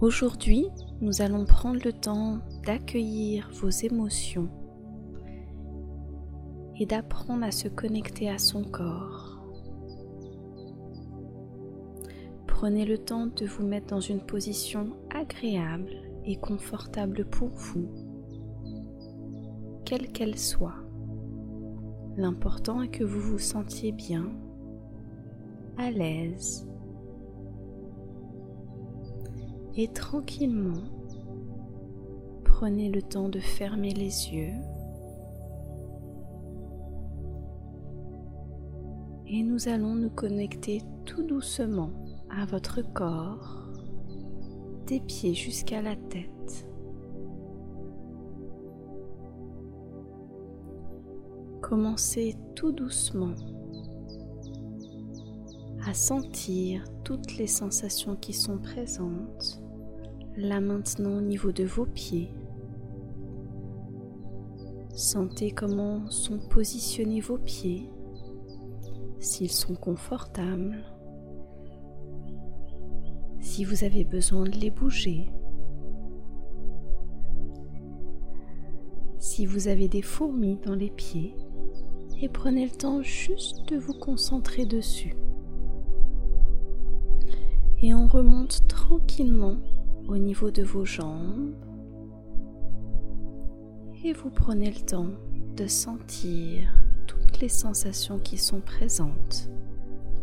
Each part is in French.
Aujourd'hui, nous allons prendre le temps d'accueillir vos émotions et d'apprendre à se connecter à son corps. Prenez le temps de vous mettre dans une position agréable et confortable pour vous, quelle qu'elle soit. L'important est que vous vous sentiez bien, à l'aise et tranquillement prenez le temps de fermer les yeux et nous allons nous connecter tout doucement à votre corps, des pieds jusqu'à la tête. Commencez tout doucement à sentir toutes les sensations qui sont présentes là maintenant au niveau de vos pieds. Sentez comment sont positionnés vos pieds, s'ils sont confortables, si vous avez besoin de les bouger, si vous avez des fourmis dans les pieds et prenez le temps juste de vous concentrer dessus. Et on remonte tranquillement au niveau de vos jambes et vous prenez le temps de sentir toutes les sensations qui sont présentes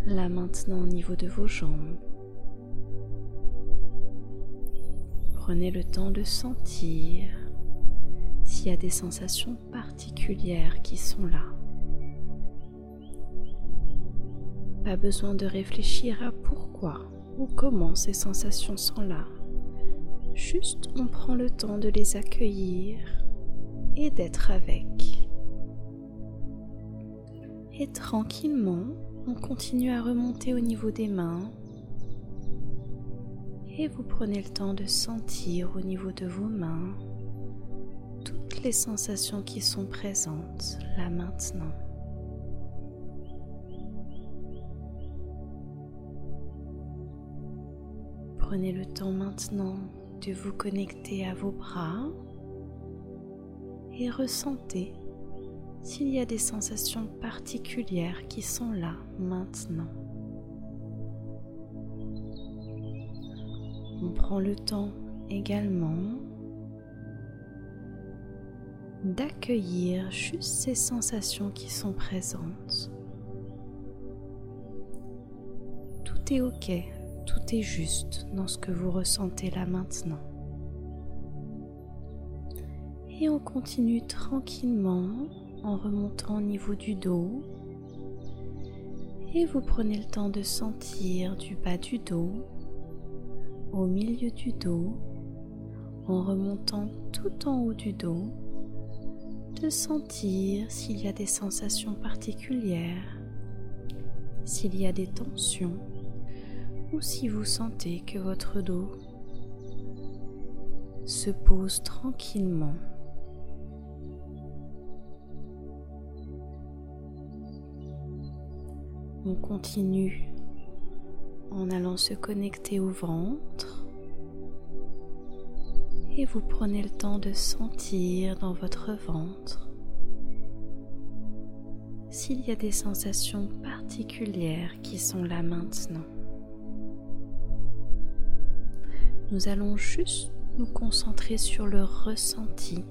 là maintenant au niveau de vos jambes. Prenez le temps de sentir s'il y a des sensations particulières qui sont là. Pas besoin de réfléchir à pourquoi ou comment ces sensations sont là. Juste on prend le temps de les accueillir et d'être avec. Et tranquillement, on continue à remonter au niveau des mains. Et vous prenez le temps de sentir au niveau de vos mains toutes les sensations qui sont présentes là maintenant. Prenez le temps maintenant de vous connecter à vos bras et ressentez s'il y a des sensations particulières qui sont là maintenant. On prend le temps également d'accueillir juste ces sensations qui sont présentes. Tout est OK juste dans ce que vous ressentez là maintenant. Et on continue tranquillement en remontant au niveau du dos. Et vous prenez le temps de sentir du bas du dos, au milieu du dos, en remontant tout en haut du dos, de sentir s'il y a des sensations particulières, s'il y a des tensions ou si vous sentez que votre dos se pose tranquillement. On continue en allant se connecter au ventre et vous prenez le temps de sentir dans votre ventre s'il y a des sensations particulières qui sont là maintenant. Nous allons juste nous concentrer sur le ressenti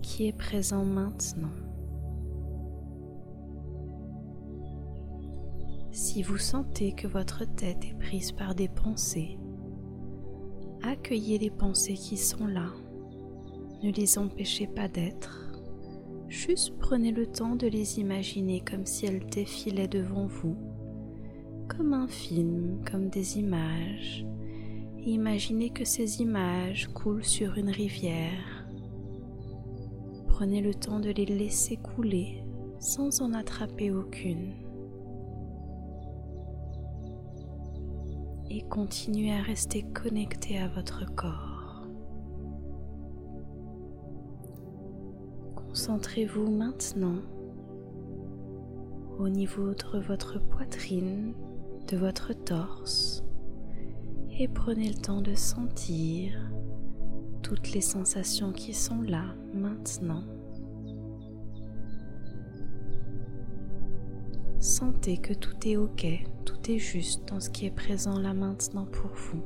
qui est présent maintenant. Si vous sentez que votre tête est prise par des pensées, accueillez les pensées qui sont là. Ne les empêchez pas d'être. Juste prenez le temps de les imaginer comme si elles défilaient devant vous comme un film, comme des images. Imaginez que ces images coulent sur une rivière. Prenez le temps de les laisser couler sans en attraper aucune. Et continuez à rester connecté à votre corps. Concentrez-vous maintenant au niveau de votre poitrine de votre torse et prenez le temps de sentir toutes les sensations qui sont là maintenant. Sentez que tout est ok, tout est juste dans ce qui est présent là maintenant pour vous.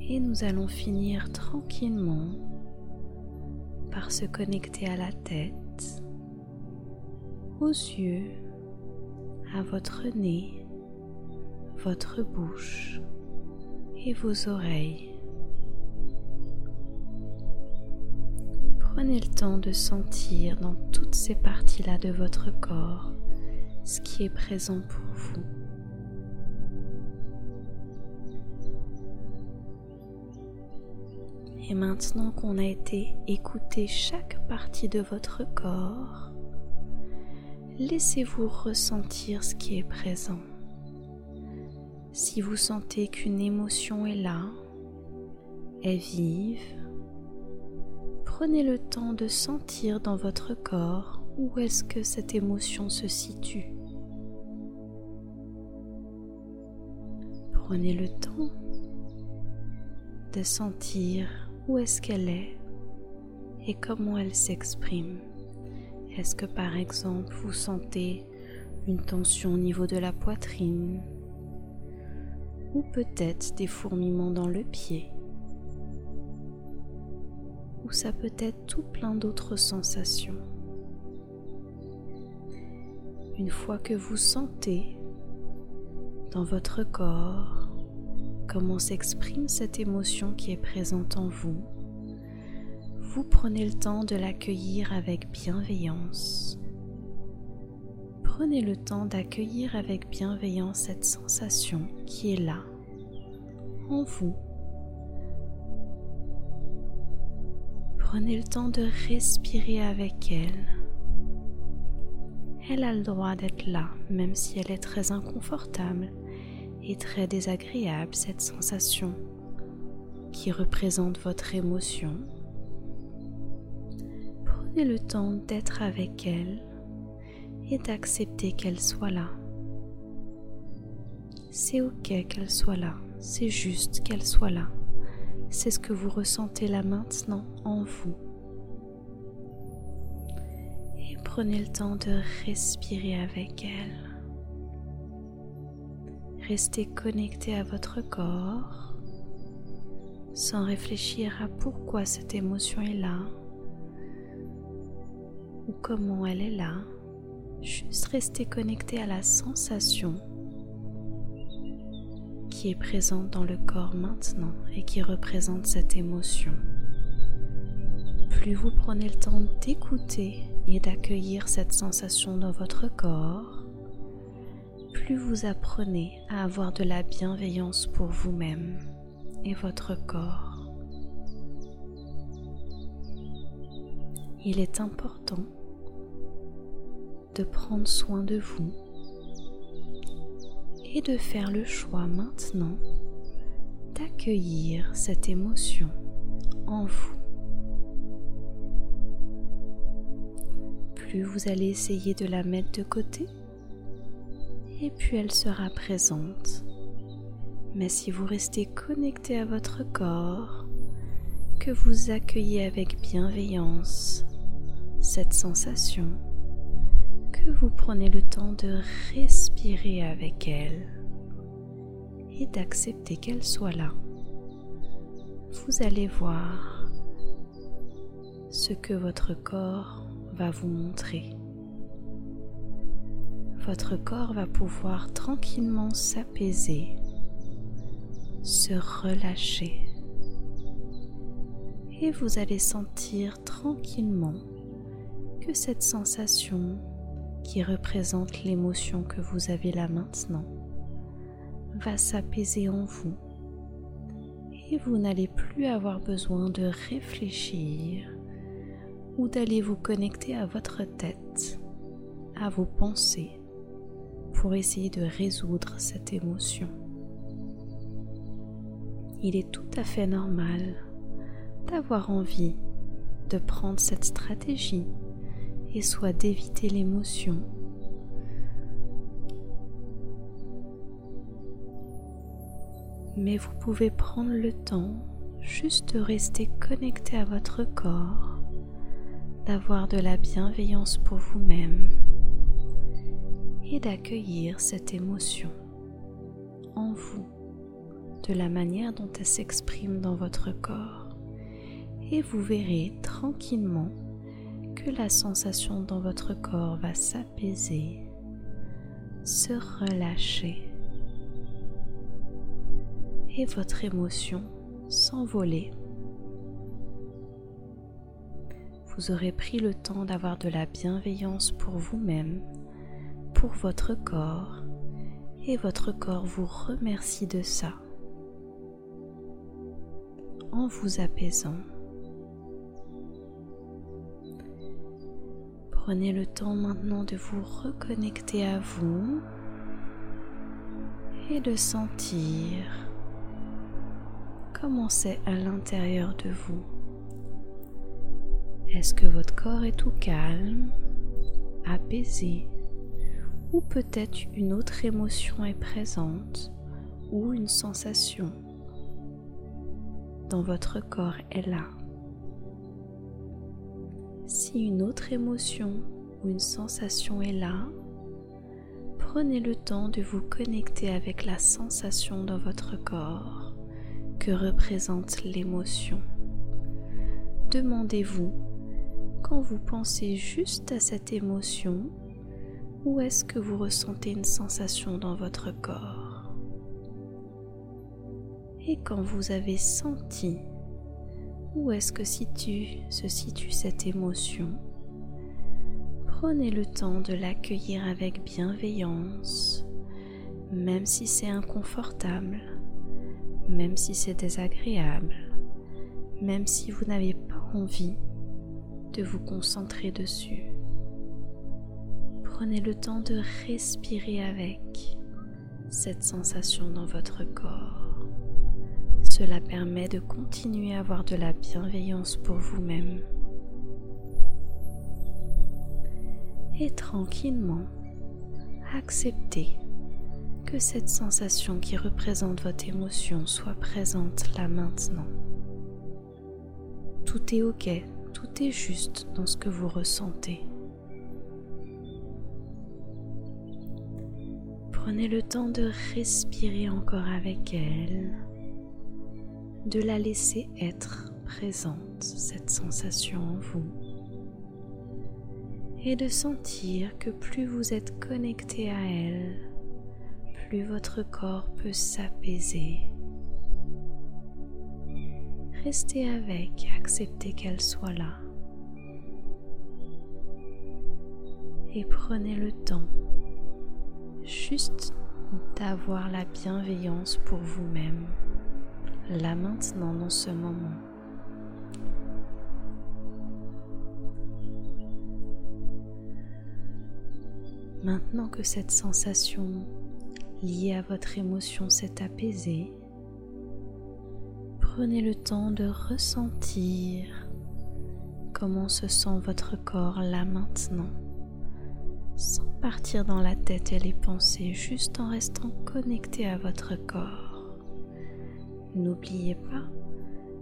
Et nous allons finir tranquillement par se connecter à la tête, aux yeux, à votre nez, votre bouche et vos oreilles. Prenez le temps de sentir dans toutes ces parties-là de votre corps ce qui est présent pour vous. Et maintenant qu'on a été écouter chaque partie de votre corps, laissez-vous ressentir ce qui est présent. Si vous sentez qu'une émotion est là, est vive, prenez le temps de sentir dans votre corps où est-ce que cette émotion se situe. Prenez le temps de sentir où est-ce qu'elle est et comment elle s'exprime. Est-ce que par exemple vous sentez une tension au niveau de la poitrine ou peut-être des fourmillements dans le pied, ou ça peut être tout plein d'autres sensations? Une fois que vous sentez dans votre corps comment s'exprime cette émotion qui est présente en vous, vous prenez le temps de l'accueillir avec bienveillance. Prenez le temps d'accueillir avec bienveillance cette sensation qui est là, en vous. Prenez le temps de respirer avec elle. Elle a le droit d'être là, même si elle est très inconfortable et très désagréable, cette sensation qui représente votre émotion. Prenez le temps d'être avec elle et d'accepter qu'elle soit là. C'est ok qu'elle soit là, c'est juste qu'elle soit là. C'est ce que vous ressentez là maintenant en vous. Et prenez le temps de respirer avec elle. Restez connecté à votre corps sans réfléchir à pourquoi cette émotion est là ou comment elle est là. Juste rester connecté à la sensation qui est présente dans le corps maintenant et qui représente cette émotion. Plus vous prenez le temps d'écouter et d'accueillir cette sensation dans votre corps, plus vous apprenez à avoir de la bienveillance pour vous-même et votre corps. Il est important de prendre soin de vous et de faire le choix maintenant d'accueillir cette émotion en vous. Plus vous allez essayer de la mettre de côté, et puis elle sera présente. Mais si vous restez connecté à votre corps, que vous accueillez avec bienveillance cette sensation, que vous prenez le temps de respirer avec elle et d'accepter qu'elle soit là, vous allez voir ce que votre corps va vous montrer. Votre corps va pouvoir tranquillement s'apaiser, se relâcher et vous allez sentir tranquillement que cette sensation qui représente l'émotion que vous avez là maintenant va s'apaiser en vous et vous n'allez plus avoir besoin de réfléchir ou d'aller vous connecter à votre tête, à vos pensées pour essayer de résoudre cette émotion. Il est tout à fait normal d'avoir envie de prendre cette stratégie et soit d'éviter l'émotion. Mais vous pouvez prendre le temps juste de rester connecté à votre corps, d'avoir de la bienveillance pour vous-même et d'accueillir cette émotion en vous, de la manière dont elle s'exprime dans votre corps. Et vous verrez tranquillement que la sensation dans votre corps va s'apaiser, se relâcher et votre émotion s'envoler. Vous aurez pris le temps d'avoir de la bienveillance pour vous-même, pour votre corps, et votre corps vous remercie de ça en vous apaisant. Prenez le temps maintenant de vous reconnecter à vous et de sentir comment c'est à l'intérieur de vous. Est-ce que votre corps est tout calme, apaisé, ou peut-être une autre émotion est présente, ou une sensation dans votre corps est là? Si une autre émotion ou une sensation est là, prenez le temps de vous connecter avec la sensation dans votre corps que représente l'émotion. Demandez-vous, quand vous pensez juste à cette émotion, où est-ce que vous ressentez une sensation dans votre corps? Et quand vous avez senti, où est-ce que situe, se situe cette émotion? Prenez le temps de l'accueillir avec bienveillance, même si c'est inconfortable même si c'est désagréable, même si vous n'avez pas envie de vous concentrer dessus. Prenez le temps de respirer avec cette sensation dans votre corps. Cela permet de continuer à avoir de la bienveillance pour vous-même. Et tranquillement, acceptez que cette sensation qui représente votre émotion soit présente là maintenant. Tout est ok, tout est juste dans ce que vous ressentez. Prenez le temps de respirer encore avec elle, de la laisser être présente, cette sensation en vous, et de sentir que plus vous êtes connecté à elle, plus votre corps peut s'apaiser. Restez avec, acceptez qu'elle soit là. Et prenez le temps juste d'avoir la bienveillance pour vous-même, là maintenant dans ce moment. Maintenant que cette sensation lié à votre émotion s'est apaisé, prenez le temps de ressentir comment se sent votre corps là maintenant, sans partir dans la tête et les pensées, juste en restant connecté à votre corps. N'oubliez pas,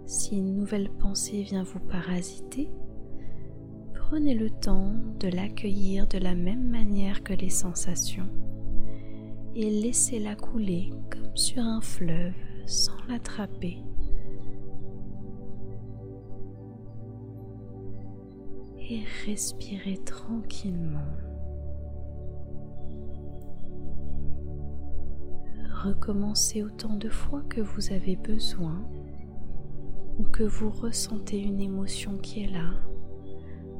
si une nouvelle pensée vient vous parasiter, prenez le temps de l'accueillir de la même manière que les sensations et laissez-la couler comme sur un fleuve sans l'attraper. Et respirez tranquillement. Recommencez autant de fois que vous avez besoin ou que vous ressentez une émotion qui est là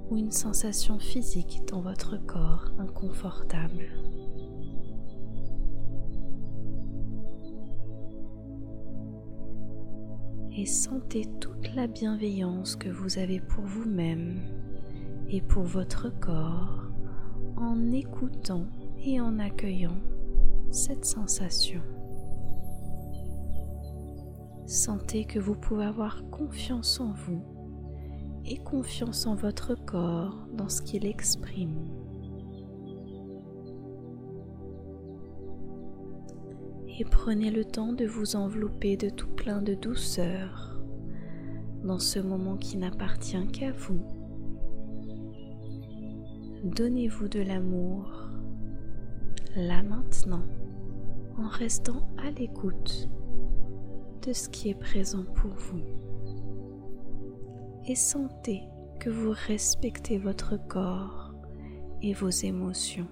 ou une sensation physique dans votre corps inconfortable. et sentez toute la bienveillance que vous avez pour vous-même et pour votre corps en écoutant et en accueillant cette sensation. Sentez que vous pouvez avoir confiance en vous et confiance en votre corps dans ce qu'il exprime. et prenez le temps de vous envelopper de tout plein de douceur dans ce moment qui n'appartient qu'à vous. Donnez-vous de l'amour là maintenant en restant à l'écoute de ce qui est présent pour vous. Et sentez que vous respectez votre corps et vos émotions.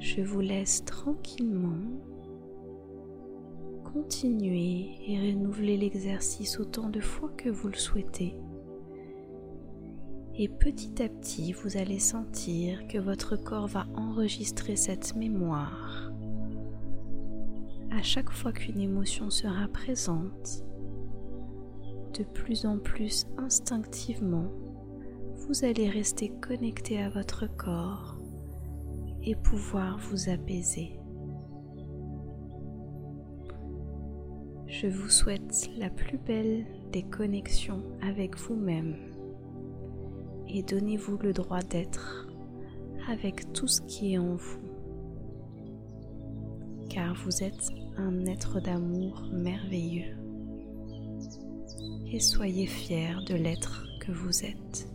Je vous laisse tranquillement continuer et renouveler l'exercice autant de fois que vous le souhaitez. Et petit à petit, vous allez sentir que votre corps va enregistrer cette mémoire. À chaque fois qu'une émotion sera présente, de plus en plus instinctivement, vous allez rester connecté à votre corps et pouvoir vous apaiser. Je vous souhaite la plus belle des connexions avec vous-même et donnez-vous le droit d'être avec tout ce qui est en vous. Car vous êtes un être d'amour merveilleux et soyez fiers de l'être que vous êtes.